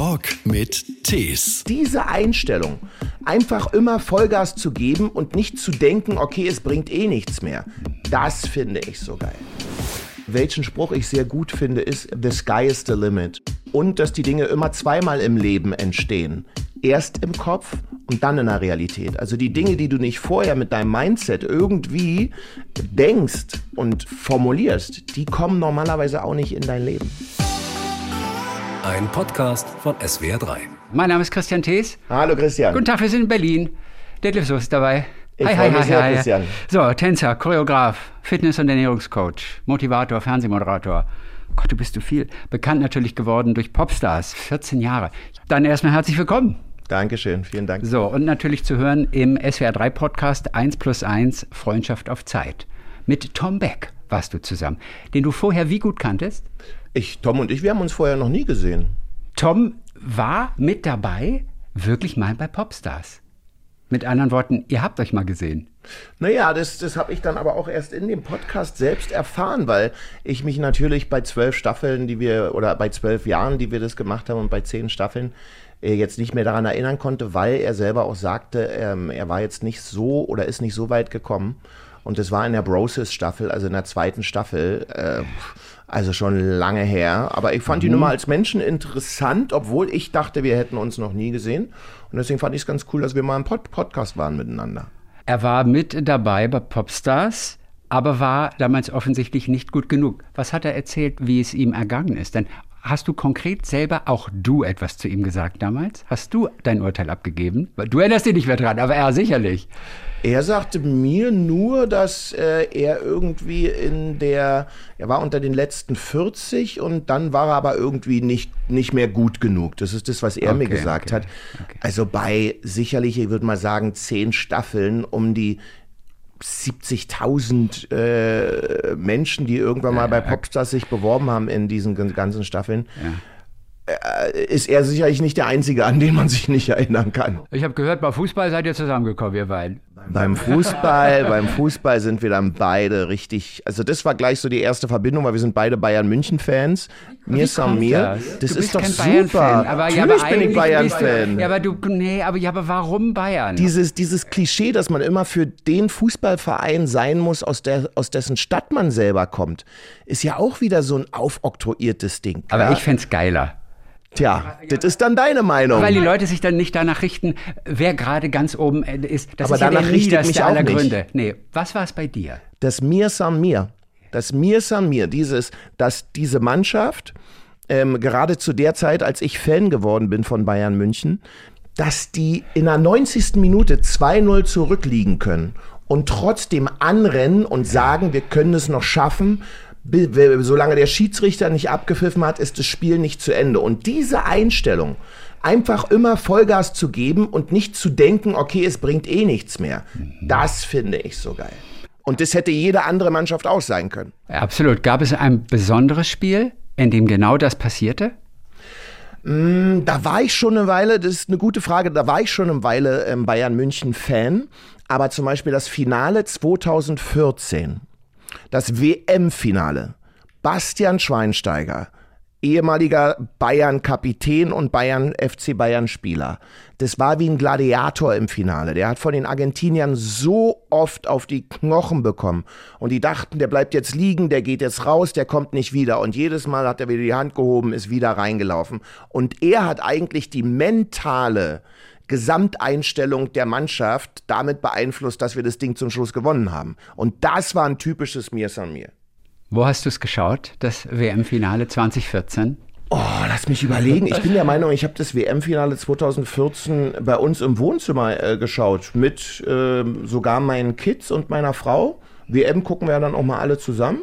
Talk mit Tees. Diese Einstellung, einfach immer Vollgas zu geben und nicht zu denken, okay, es bringt eh nichts mehr, das finde ich so geil. Welchen Spruch ich sehr gut finde, ist The sky is the limit. Und dass die Dinge immer zweimal im Leben entstehen. Erst im Kopf und dann in der Realität. Also die Dinge, die du nicht vorher mit deinem Mindset irgendwie denkst und formulierst, die kommen normalerweise auch nicht in dein Leben. Ein Podcast von SWR3. Mein Name ist Christian Thees. Hallo Christian. Guten Tag, wir sind in Berlin. Detlef Soos ist dabei. Ich freue mich sehr, Christian. So, Tänzer, Choreograf, Fitness- und Ernährungscoach, Motivator, Fernsehmoderator. Gott, du bist du viel. Bekannt natürlich geworden durch Popstars, 14 Jahre. Dann erstmal herzlich willkommen. Dankeschön, vielen Dank. So, und natürlich zu hören im SWR3-Podcast 1 plus 1 Freundschaft auf Zeit. Mit Tom Beck warst du zusammen, den du vorher wie gut kanntest? Ich, Tom und ich, wir haben uns vorher noch nie gesehen. Tom war mit dabei, wirklich mal bei Popstars. Mit anderen Worten, ihr habt euch mal gesehen. Naja, das, das habe ich dann aber auch erst in dem Podcast selbst erfahren, weil ich mich natürlich bei zwölf Staffeln, die wir, oder bei zwölf Jahren, die wir das gemacht haben und bei zehn Staffeln, äh, jetzt nicht mehr daran erinnern konnte, weil er selber auch sagte, ähm, er war jetzt nicht so oder ist nicht so weit gekommen. Und das war in der Broses-Staffel, also in der zweiten Staffel. Äh, also schon lange her. Aber ich fand mhm. ihn immer als Menschen interessant, obwohl ich dachte, wir hätten uns noch nie gesehen. Und deswegen fand ich es ganz cool, dass wir mal im Pod Podcast waren miteinander. Er war mit dabei bei Popstars, aber war damals offensichtlich nicht gut genug. Was hat er erzählt, wie es ihm ergangen ist? Denn Hast du konkret selber auch du etwas zu ihm gesagt damals? Hast du dein Urteil abgegeben? Du erinnerst dich nicht mehr dran, aber er sicherlich. Er sagte mir nur, dass äh, er irgendwie in der, er war unter den letzten 40 und dann war er aber irgendwie nicht, nicht mehr gut genug. Das ist das, was er okay, mir gesagt okay, hat. Okay. Also bei sicherlich, ich würde mal sagen, zehn Staffeln um die 70.000 äh, Menschen, die irgendwann mal bei Popstars sich beworben haben in diesen ganzen Staffeln. Ja äh, ist er sicherlich nicht der Einzige, an den man sich nicht erinnern kann. Ich habe gehört, bei Fußball seid ihr zusammengekommen, ihr beiden. Beim Fußball, beim Fußball sind wir dann beide richtig. Also das war gleich so die erste Verbindung, weil wir sind beide Bayern München Fans. Mir Samir, das, das ist doch super. Aber, Natürlich ja, aber bin ich Bayern Fan. Ja, aber du nee, aber ja, aber warum Bayern? Dieses dieses Klischee, dass man immer für den Fußballverein sein muss, aus der aus dessen Stadt man selber kommt, ist ja auch wieder so ein aufoktroyiertes Ding. Aber ja? ich fände geiler. Tja, das ist dann deine Meinung. Weil die Leute sich dann nicht danach richten, wer gerade ganz oben ist. Das Aber ist danach ja richtet mich aller nicht. Gründe. Nee, was war es bei dir? Das Mir san mir. Das Mir san mir. Dieses, dass diese Mannschaft, ähm, gerade zu der Zeit, als ich Fan geworden bin von Bayern München, dass die in der 90. Minute 2-0 zurückliegen können und trotzdem anrennen und sagen, wir können es noch schaffen solange der Schiedsrichter nicht abgepfiffen hat, ist das Spiel nicht zu Ende. Und diese Einstellung, einfach immer Vollgas zu geben und nicht zu denken, okay, es bringt eh nichts mehr, das finde ich so geil. Und das hätte jede andere Mannschaft auch sein können. Absolut. Gab es ein besonderes Spiel, in dem genau das passierte? Mm, da war ich schon eine Weile, das ist eine gute Frage, da war ich schon eine Weile ähm, Bayern München Fan. Aber zum Beispiel das Finale 2014 das WM-Finale. Bastian Schweinsteiger, ehemaliger Bayern-Kapitän und Bayern FC Bayern-Spieler. Das war wie ein Gladiator im Finale. Der hat von den Argentiniern so oft auf die Knochen bekommen. Und die dachten, der bleibt jetzt liegen, der geht jetzt raus, der kommt nicht wieder. Und jedes Mal hat er wieder die Hand gehoben, ist wieder reingelaufen. Und er hat eigentlich die mentale Gesamteinstellung der Mannschaft damit beeinflusst, dass wir das Ding zum Schluss gewonnen haben. Und das war ein typisches Mir san mir. Wo hast du es geschaut, das WM-Finale 2014? Oh, lass mich überlegen. Ich bin der Meinung, ich habe das WM-Finale 2014 bei uns im Wohnzimmer äh, geschaut. Mit äh, sogar meinen Kids und meiner Frau. WM gucken wir dann auch mal alle zusammen.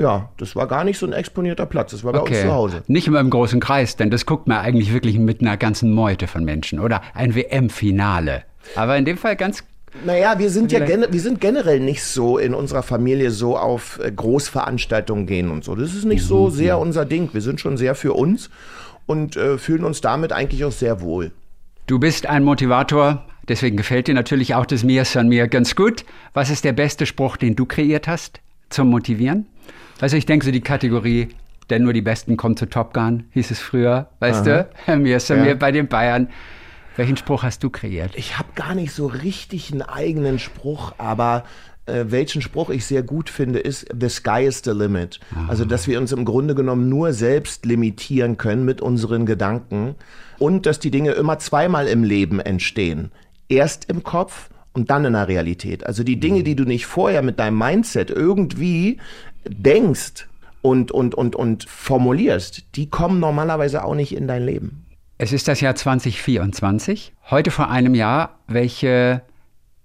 Ja, das war gar nicht so ein exponierter Platz. Das war bei okay. uns zu Hause. Nicht immer im großen Kreis, denn das guckt man eigentlich wirklich mit einer ganzen Meute von Menschen. Oder ein WM-Finale. Aber in dem Fall ganz naja, wir sind ja wir sind generell nicht so in unserer Familie so auf äh, Großveranstaltungen gehen und so. Das ist nicht so mhm. sehr unser Ding. Wir sind schon sehr für uns und äh, fühlen uns damit eigentlich auch sehr wohl. Du bist ein Motivator, deswegen gefällt dir natürlich auch das Mir San Mir ganz gut. Was ist der beste Spruch, den du kreiert hast zum Motivieren? Also ich denke so die Kategorie denn nur die Besten kommen zu Top Gun, hieß es früher, weißt Aha. du? Mir ist ja. mir bei den Bayern. Welchen Spruch hast du kreiert? Ich habe gar nicht so richtig einen eigenen Spruch, aber äh, welchen Spruch ich sehr gut finde, ist The sky is the limit. Aha. Also, dass wir uns im Grunde genommen nur selbst limitieren können mit unseren Gedanken und dass die Dinge immer zweimal im Leben entstehen. Erst im Kopf und dann in der Realität. Also die Dinge, die du nicht vorher mit deinem Mindset irgendwie denkst und, und, und, und formulierst, die kommen normalerweise auch nicht in dein Leben. Es ist das Jahr 2024. Heute vor einem Jahr, welche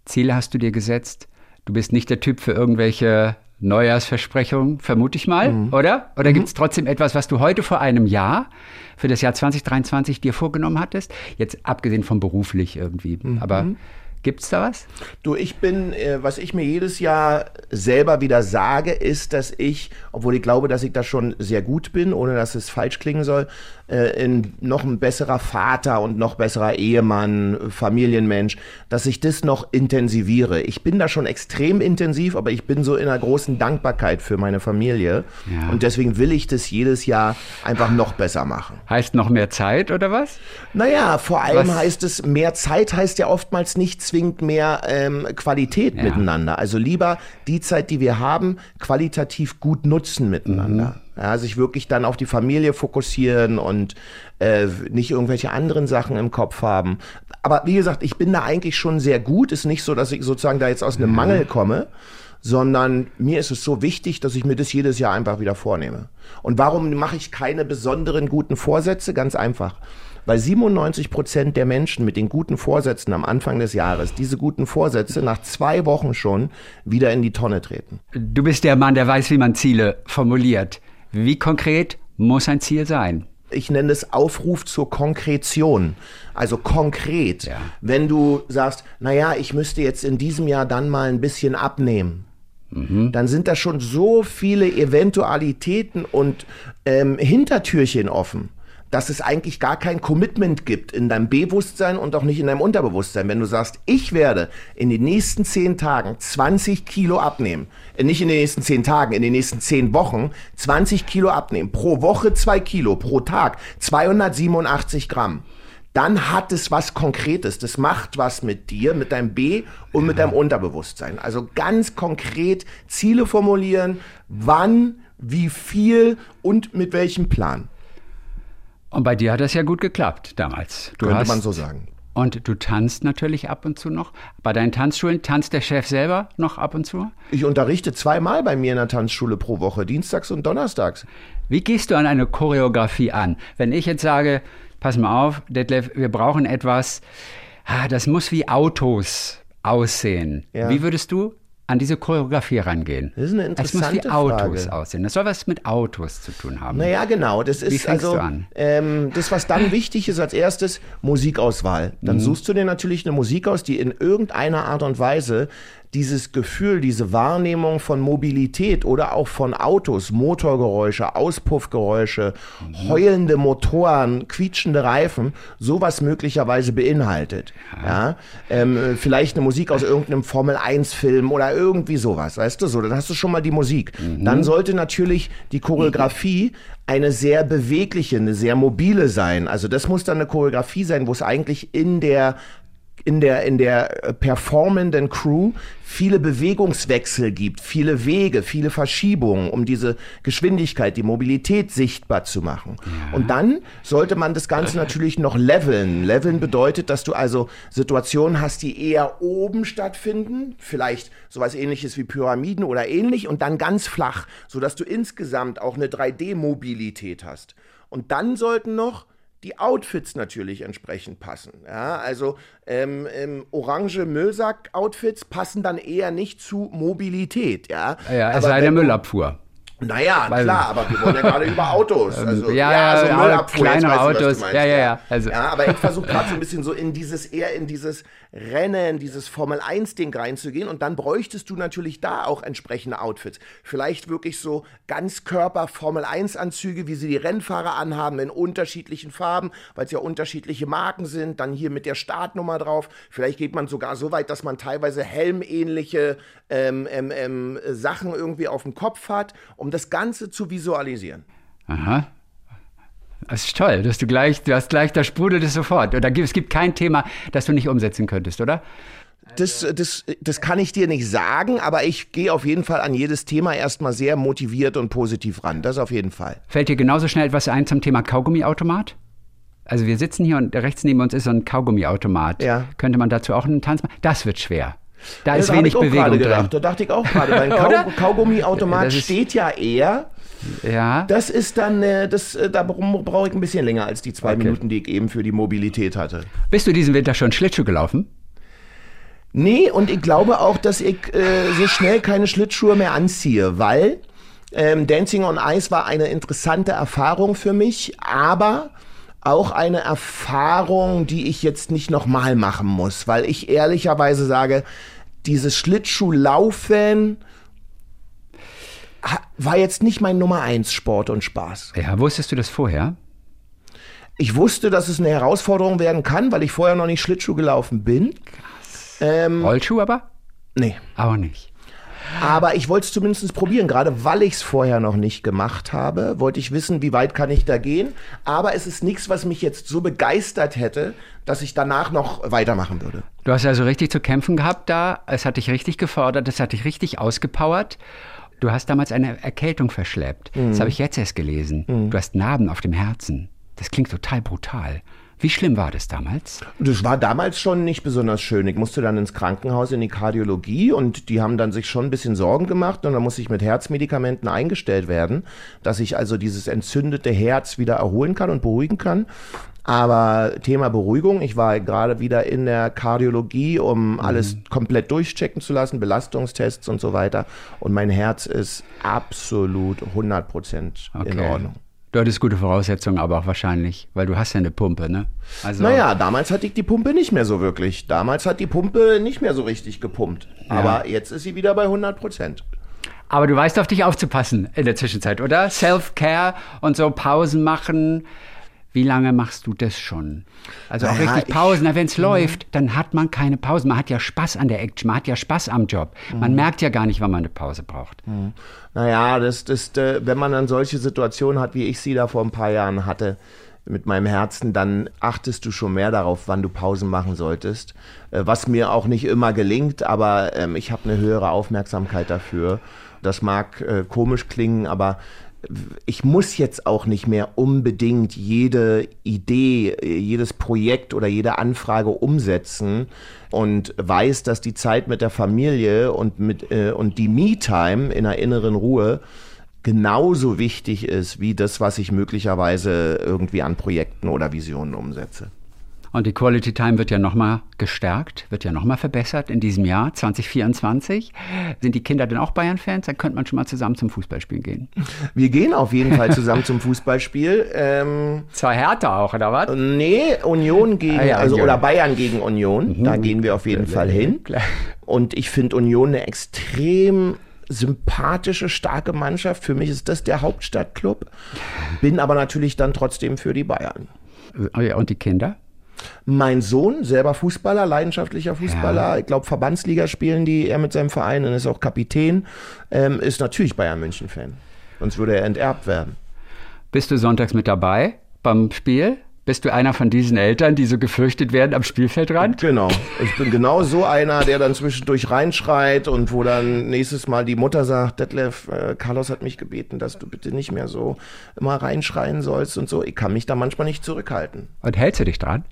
Ziele hast du dir gesetzt? Du bist nicht der Typ für irgendwelche Neujahrsversprechungen, vermute ich mal, mhm. oder? Oder mhm. gibt es trotzdem etwas, was du heute vor einem Jahr für das Jahr 2023 dir vorgenommen hattest? Jetzt abgesehen von beruflich irgendwie. Mhm. Aber Gibt es da was? Du, ich bin, äh, was ich mir jedes Jahr selber wieder sage, ist, dass ich, obwohl ich glaube, dass ich da schon sehr gut bin, ohne dass es falsch klingen soll, äh, in noch ein besserer Vater und noch besserer Ehemann, Familienmensch, dass ich das noch intensiviere. Ich bin da schon extrem intensiv, aber ich bin so in einer großen Dankbarkeit für meine Familie. Ja. Und deswegen will ich das jedes Jahr einfach noch besser machen. Heißt noch mehr Zeit oder was? Naja, vor allem was? heißt es, mehr Zeit heißt ja oftmals nicht zwingend mehr ähm, Qualität ja. miteinander. Also lieber die Zeit, die wir haben, qualitativ gut nutzen miteinander. Mhm. Ja, sich wirklich dann auf die Familie fokussieren und äh, nicht irgendwelche anderen Sachen im Kopf haben. Aber wie gesagt, ich bin da eigentlich schon sehr gut. Ist nicht so, dass ich sozusagen da jetzt aus einem Mangel komme, sondern mir ist es so wichtig, dass ich mir das jedes Jahr einfach wieder vornehme. Und warum mache ich keine besonderen guten Vorsätze? Ganz einfach. Weil 97 Prozent der Menschen mit den guten Vorsätzen am Anfang des Jahres diese guten Vorsätze nach zwei Wochen schon wieder in die Tonne treten. Du bist der Mann, der weiß, wie man Ziele formuliert. Wie konkret muss ein Ziel sein? Ich nenne es Aufruf zur Konkretion. Also konkret. Ja. Wenn du sagst, naja, ich müsste jetzt in diesem Jahr dann mal ein bisschen abnehmen. Mhm. Dann sind da schon so viele Eventualitäten und ähm, Hintertürchen offen dass es eigentlich gar kein Commitment gibt in deinem Bewusstsein und auch nicht in deinem Unterbewusstsein. Wenn du sagst, ich werde in den nächsten zehn Tagen 20 Kilo abnehmen, äh, nicht in den nächsten zehn Tagen, in den nächsten zehn Wochen 20 Kilo abnehmen, pro Woche zwei Kilo, pro Tag 287 Gramm, dann hat es was Konkretes. Das macht was mit dir, mit deinem B und ja. mit deinem Unterbewusstsein. Also ganz konkret Ziele formulieren, wann, wie viel und mit welchem Plan. Und bei dir hat das ja gut geklappt damals. Du Könnte hast, man so sagen. Und du tanzt natürlich ab und zu noch. Bei deinen Tanzschulen tanzt der Chef selber noch ab und zu? Ich unterrichte zweimal bei mir in der Tanzschule pro Woche, dienstags und donnerstags. Wie gehst du an eine Choreografie an? Wenn ich jetzt sage, pass mal auf, Detlef, wir brauchen etwas, ah, das muss wie Autos aussehen. Ja. Wie würdest du an diese Choreografie rangehen? Das ist eine interessante Es muss wie Autos Frage. aussehen. Das soll was mit Autos zu tun haben. Naja, genau. Das ist also? Ähm, das, was dann wichtig ist als erstes, Musikauswahl. Dann mhm. suchst du dir natürlich eine Musik aus, die in irgendeiner Art und Weise dieses Gefühl, diese Wahrnehmung von Mobilität oder auch von Autos, Motorgeräusche, Auspuffgeräusche, mhm. heulende Motoren, quietschende Reifen, sowas möglicherweise beinhaltet. Ja. ja? Ähm, vielleicht eine Musik aus irgendeinem Formel-1-Film oder irgendwie sowas, weißt du so, dann hast du schon mal die Musik. Mhm. Dann sollte natürlich die Choreografie eine sehr bewegliche, eine sehr mobile sein. Also das muss dann eine Choreografie sein, wo es eigentlich in der in der, in der äh, performenden Crew viele Bewegungswechsel gibt, viele Wege, viele Verschiebungen, um diese Geschwindigkeit, die Mobilität sichtbar zu machen. Ja. Und dann sollte man das Ganze natürlich noch leveln. Leveln bedeutet, dass du also Situationen hast, die eher oben stattfinden, vielleicht sowas ähnliches wie Pyramiden oder ähnlich, und dann ganz flach, sodass du insgesamt auch eine 3D-Mobilität hast. Und dann sollten noch die Outfits natürlich entsprechend passen. Ja, also ähm, ähm, orange Müllsack-Outfits passen dann eher nicht zu Mobilität. Ja, ja es sei der Müllabfuhr. Naja, Weil, klar, aber wir wollen ja gerade über Autos. Ähm, also, ja, ja, also Müllabfuhr, kleinere Autos. Meinst, ja, ja, ja. Also. ja, aber ich versuche gerade so ein bisschen so in dieses, eher in dieses Rennen, dieses Formel-1-Ding reinzugehen und dann bräuchtest du natürlich da auch entsprechende Outfits. Vielleicht wirklich so Ganzkörper Formel-1-Anzüge, wie sie die Rennfahrer anhaben, in unterschiedlichen Farben, weil es ja unterschiedliche Marken sind, dann hier mit der Startnummer drauf. Vielleicht geht man sogar so weit, dass man teilweise helmähnliche ähm, ähm, ähm, Sachen irgendwie auf dem Kopf hat, um das Ganze zu visualisieren. Aha. Das ist toll, dass du gleich, du hast gleich, da sprudelt es sofort. Oder es gibt kein Thema, das du nicht umsetzen könntest, oder? Das, das, das kann ich dir nicht sagen, aber ich gehe auf jeden Fall an jedes Thema erstmal sehr motiviert und positiv ran. Das auf jeden Fall. Fällt dir genauso schnell etwas ein zum Thema Kaugummiautomat? Also wir sitzen hier und rechts neben uns ist so ein Kaugummiautomat. Ja. Könnte man dazu auch einen Tanz machen? Das wird schwer. Da ist wenig ich auch Bewegung drin. Da dachte ich auch gerade, weil ein Kaugummiautomat steht ja eher. Ja. Das ist dann, äh, das, äh, da brauche ich ein bisschen länger als die zwei Okay. Minuten, die ich eben für die Mobilität hatte. Bist du diesen Winter schon Schlittschuh gelaufen? Nee, und ich glaube auch, dass ich äh, so schnell keine Schlittschuhe mehr anziehe, weil ähm, Dancing on Ice war eine interessante Erfahrung für mich, aber auch eine Erfahrung, die ich jetzt nicht nochmal machen muss, weil ich ehrlicherweise sage, dieses Schlittschuhlaufen war jetzt nicht mein Nummer eins Sport und Spaß. Ja, wusstest du das vorher? Ich wusste, dass es eine Herausforderung werden kann, weil ich vorher noch nicht Schlittschuh gelaufen bin. Ähm, Rollschuh aber? Nee. Auch nicht. Aber ich wollte es zumindest probieren, gerade weil ich es vorher noch nicht gemacht habe, wollte ich wissen, wie weit kann ich da gehen. Aber es ist nichts, was mich jetzt so begeistert hätte, dass ich danach noch weitermachen würde. Du hast also richtig zu kämpfen gehabt da. Es hat dich richtig gefordert, es hat dich richtig ausgepowert. Du hast damals eine Erkältung verschleppt. Das habe ich jetzt erst gelesen. Du hast Narben auf dem Herzen. Das klingt total brutal. Wie schlimm war das damals? Das war damals schon nicht besonders schön. Ich musste dann ins Krankenhaus in die Kardiologie und die haben dann sich schon ein bisschen Sorgen gemacht und dann musste ich mit Herzmedikamenten eingestellt werden, dass ich also dieses entzündete Herz wieder erholen kann und beruhigen kann. Aber Thema Beruhigung, ich war gerade wieder in der Kardiologie, um alles komplett durchchecken zu lassen, Belastungstests und so weiter. Und mein Herz ist absolut 100 Prozent in Ordnung. Du hattest gute Voraussetzungen, aber auch wahrscheinlich, weil du hast ja eine Pumpe, ne? Also, Naja, damals hatte ich die Pumpe nicht mehr so wirklich. Damals hat die Pumpe nicht mehr so richtig gepumpt. Aber jetzt ist sie wieder bei 100 Prozent. Aber du weißt auf dich aufzupassen in der Zwischenzeit, oder? Self-Care und so Pausen machen. Wie lange machst du das schon? Also auch Naja, richtig ich- Pausen. Wenn es läuft, dann hat man keine Pausen. Man hat ja Spaß an der Action, man hat ja Spaß am Job. Man merkt ja gar nicht, wann man eine Pause braucht. Naja, das, das, äh, wenn man dann solche Situationen hat, wie ich sie da vor ein paar Jahren hatte, mit meinem Herzen, dann achtest du schon mehr darauf, wann du Pausen machen solltest. Äh, Was mir auch nicht immer gelingt, aber ähm, ich habe eine höhere Aufmerksamkeit dafür. Das mag äh, komisch klingen, aber ich muss jetzt auch nicht mehr unbedingt jede Idee, jedes Projekt oder jede Anfrage umsetzen und weiß, dass die Zeit mit der Familie und mit äh, und die Me-Time in der inneren Ruhe genauso wichtig ist wie das, was ich möglicherweise irgendwie an Projekten oder Visionen umsetze. Und die Quality Time wird ja nochmal gestärkt, wird ja nochmal verbessert in diesem Jahr 2024. Sind die Kinder denn auch Bayern-Fans? Dann könnte man schon mal zusammen zum Fußballspielen gehen. Wir gehen auf jeden Fall zusammen zum Fußballspiel. Ähm, Zwar härter auch, oder was? Nee, Union gegen, Ah ja, also Union. oder Bayern gegen Union. Da gehen wir auf jeden Fall hin. klar. Und ich finde Union eine extrem sympathische, starke Mannschaft. Für mich ist das der Hauptstadtclub. Bin aber natürlich dann trotzdem für die Bayern. Oh ja, Und die Kinder? Mein Sohn, selber Fußballer, leidenschaftlicher Fußballer, ich glaube Verbandsliga spielen die, er mit seinem Verein und ist auch Kapitän, ähm, ist natürlich Bayern München-Fan. Sonst würde er enterbt werden. Bist du sonntags mit dabei beim Spiel? Bist du einer von diesen Eltern, die so gefürchtet werden am Spielfeldrand? Genau. Ich bin genau so einer, der dann zwischendurch reinschreit und wo dann nächstes Mal die Mutter sagt, Detlef, äh, Carlos hat mich gebeten, dass du bitte nicht mehr so immer reinschreien sollst und so. Ich kann mich da manchmal nicht zurückhalten. Und hältst du dich dran?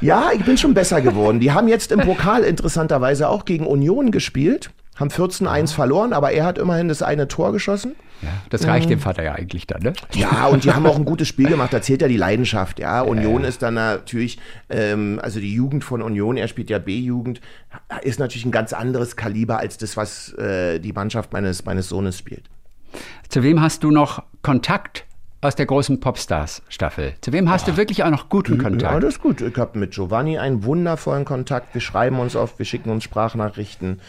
Ja, ich bin schon besser geworden. Die haben jetzt im Pokal interessanterweise auch gegen Union gespielt, haben 14-1 verloren, aber er hat immerhin das eine Tor geschossen. Ja, das reicht dem Vater ja eigentlich dann, ne? Ja, und die haben auch ein gutes Spiel gemacht. Da zählt ja die Leidenschaft. Ja, Union ist dann natürlich, ähm, also die Jugend von Union, er spielt ja B-Jugend, ist natürlich ein ganz anderes Kaliber als das, was äh, die Mannschaft meines, meines Sohnes spielt. Zu wem hast du noch Kontakt aus der großen Popstars-Staffel? Zu wem hast du wirklich auch noch guten Ja, Kontakt? das ist gut. Ich habe mit Giovanni einen wundervollen Kontakt. Wir schreiben uns oft, wir schicken uns Sprachnachrichten,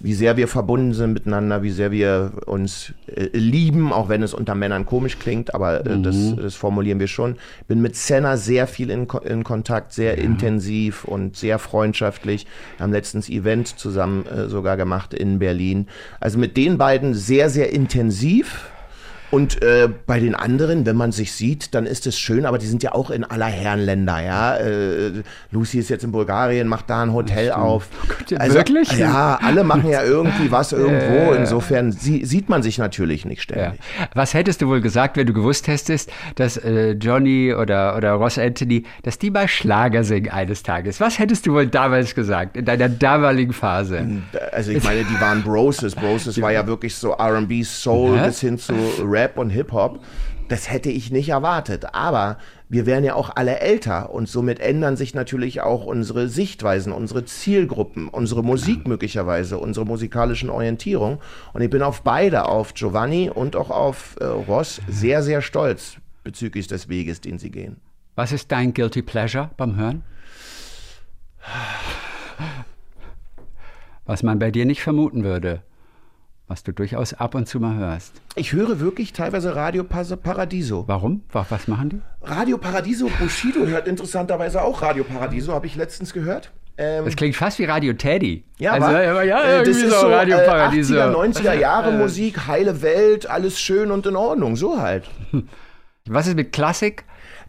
wie sehr wir verbunden sind miteinander, wie sehr wir uns äh, lieben, auch wenn es unter Männern komisch klingt, aber äh, das, das formulieren wir schon. Bin mit Senna sehr viel in, in Kontakt, sehr intensiv und sehr freundschaftlich. Wir haben letztens Event zusammen äh, sogar gemacht in Berlin. Also mit den beiden sehr, sehr intensiv. Und äh, bei den anderen, wenn man sich sieht, dann ist es schön, aber die sind ja auch in aller Herren Länder, ja. Äh, Lucy ist jetzt in Bulgarien, macht da ein Hotel auf. Also, Wirklich? Ja, alle machen ja irgendwie was irgendwo. Insofern sie, sieht man sich natürlich nicht ständig. Ja. Was hättest du wohl gesagt, wenn du gewusst hättest, dass äh, Johnny oder, oder Ross Anthony, dass die mal Schlager singen eines Tages? Was hättest du wohl damals gesagt, in deiner damaligen Phase? Also ich meine, die waren Broses. Broses war ja wirklich so R&B, Soul Ja. bis hin zu Rap und Hip-Hop. Das hätte ich nicht erwartet. Aber wir werden ja auch alle älter und somit ändern sich natürlich auch unsere Sichtweisen, unsere Zielgruppen, unsere Musik möglicherweise, unsere musikalischen Orientierung. Und ich bin auf beide, auf Giovanni und auch auf äh, Ross, sehr, sehr stolz bezüglich des Weges, den sie gehen. Was ist dein Guilty Pleasure beim Hören? Was man bei dir nicht vermuten würde, was du durchaus ab und zu mal hörst. Ich höre wirklich teilweise Radio Paradiso. Warum? Wa- Was machen die? Radio Paradiso, Bushido hört interessanterweise auch Radio Paradiso, habe ich letztens gehört. Ähm, Das klingt fast wie Radio Teddy. ja, also, wa? ja, ja, Äh, das ist so so Radio äh, Paradiso. 80er, 90er Jahre Musik, heile Welt, alles schön und in Ordnung, so halt. Was ist mit Klassik?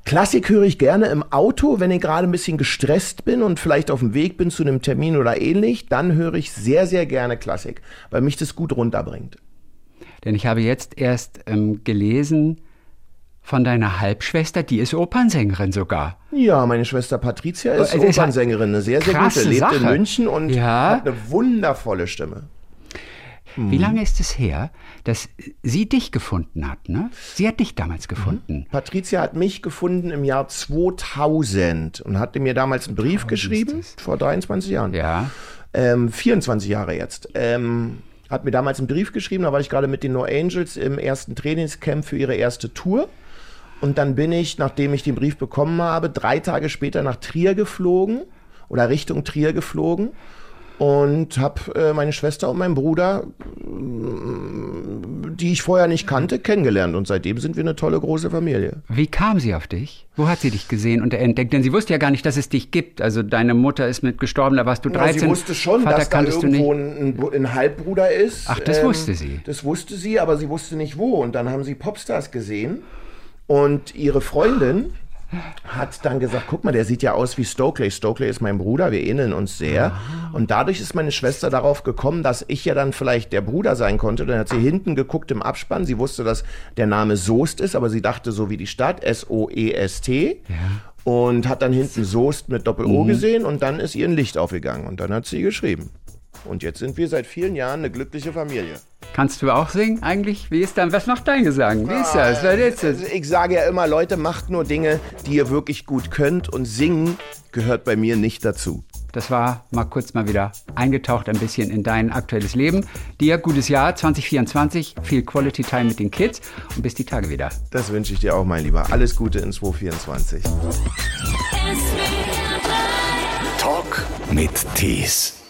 Klassik höre ich gerne im Auto, wenn ich gerade ein bisschen gestresst bin und vielleicht auf dem Weg bin zu einem Termin oder ähnlich, dann höre ich sehr, sehr gerne Klassik, weil mich das gut runterbringt. Denn ich habe jetzt erst ähm, gelesen von deiner Halbschwester, die ist Opernsängerin sogar. Ja, meine Schwester Patricia ist ist Opernsängerin, eine sehr, sehr gute, lebt in Sache. München und Ja. hat eine wundervolle Stimme. Wie lange ist es her, dass sie dich gefunden hat? Ne? Sie hat dich damals gefunden. Patricia hat mich gefunden im Jahr 2000 und hatte mir damals einen Brief geschrieben, vor 23 Jahren. Ja. Ähm, 24 Jahre jetzt. Ähm, hat mir damals einen Brief geschrieben, da war ich gerade mit den No Angels im ersten Trainingscamp für ihre erste Tour. Und dann bin ich, nachdem ich den Brief bekommen habe, drei Tage später nach Trier geflogen oder Richtung Trier geflogen und habe äh, meine Schwester und meinen Bruder, äh, die ich vorher nicht kannte, kennengelernt. Und seitdem sind wir eine tolle große Familie. Wie kam sie auf dich? Wo hat sie dich gesehen und entdeckt? Denn sie wusste ja gar nicht, dass es dich gibt. Also deine Mutter ist mit gestorben, da warst du 13. sie wusste schon, Vater dass da irgendwo ein, ein, Halbbruder ist. Ähm, Ach, das wusste sie. Das wusste sie, aber sie wusste nicht wo. Und dann haben sie Popstars gesehen und ihre Freundin hat dann gesagt, guck mal, der sieht ja aus wie Stokely. Stokely ist mein Bruder, wir ähneln uns sehr. Und dadurch ist meine Schwester darauf gekommen, dass ich ja dann vielleicht der Bruder sein konnte. Dann hat sie hinten geguckt im Abspann. Sie wusste, dass der Name Soest ist, aber sie dachte so wie die Stadt, S-O-E-S-T. Und hat dann hinten Soest mit Doppel-O gesehen und dann ist ihr ein Licht aufgegangen. Und dann hat sie geschrieben. Und jetzt sind wir seit vielen Jahren eine glückliche Familie. Kannst du auch singen eigentlich? Wie ist dann, was macht dein Gesang? Wie ist das? Was ist das? Also ich sage ja immer, Leute, macht nur Dinge, die ihr wirklich gut könnt und singen gehört bei mir nicht dazu. Das war mal kurz mal wieder eingetaucht ein bisschen in dein aktuelles Leben. Dir gutes Jahr 2024, viel Quality Time mit den Kids und bis die Tage wieder. Das wünsche ich dir auch, mein Lieber. Alles Gute in 2024. Talk mit Tees.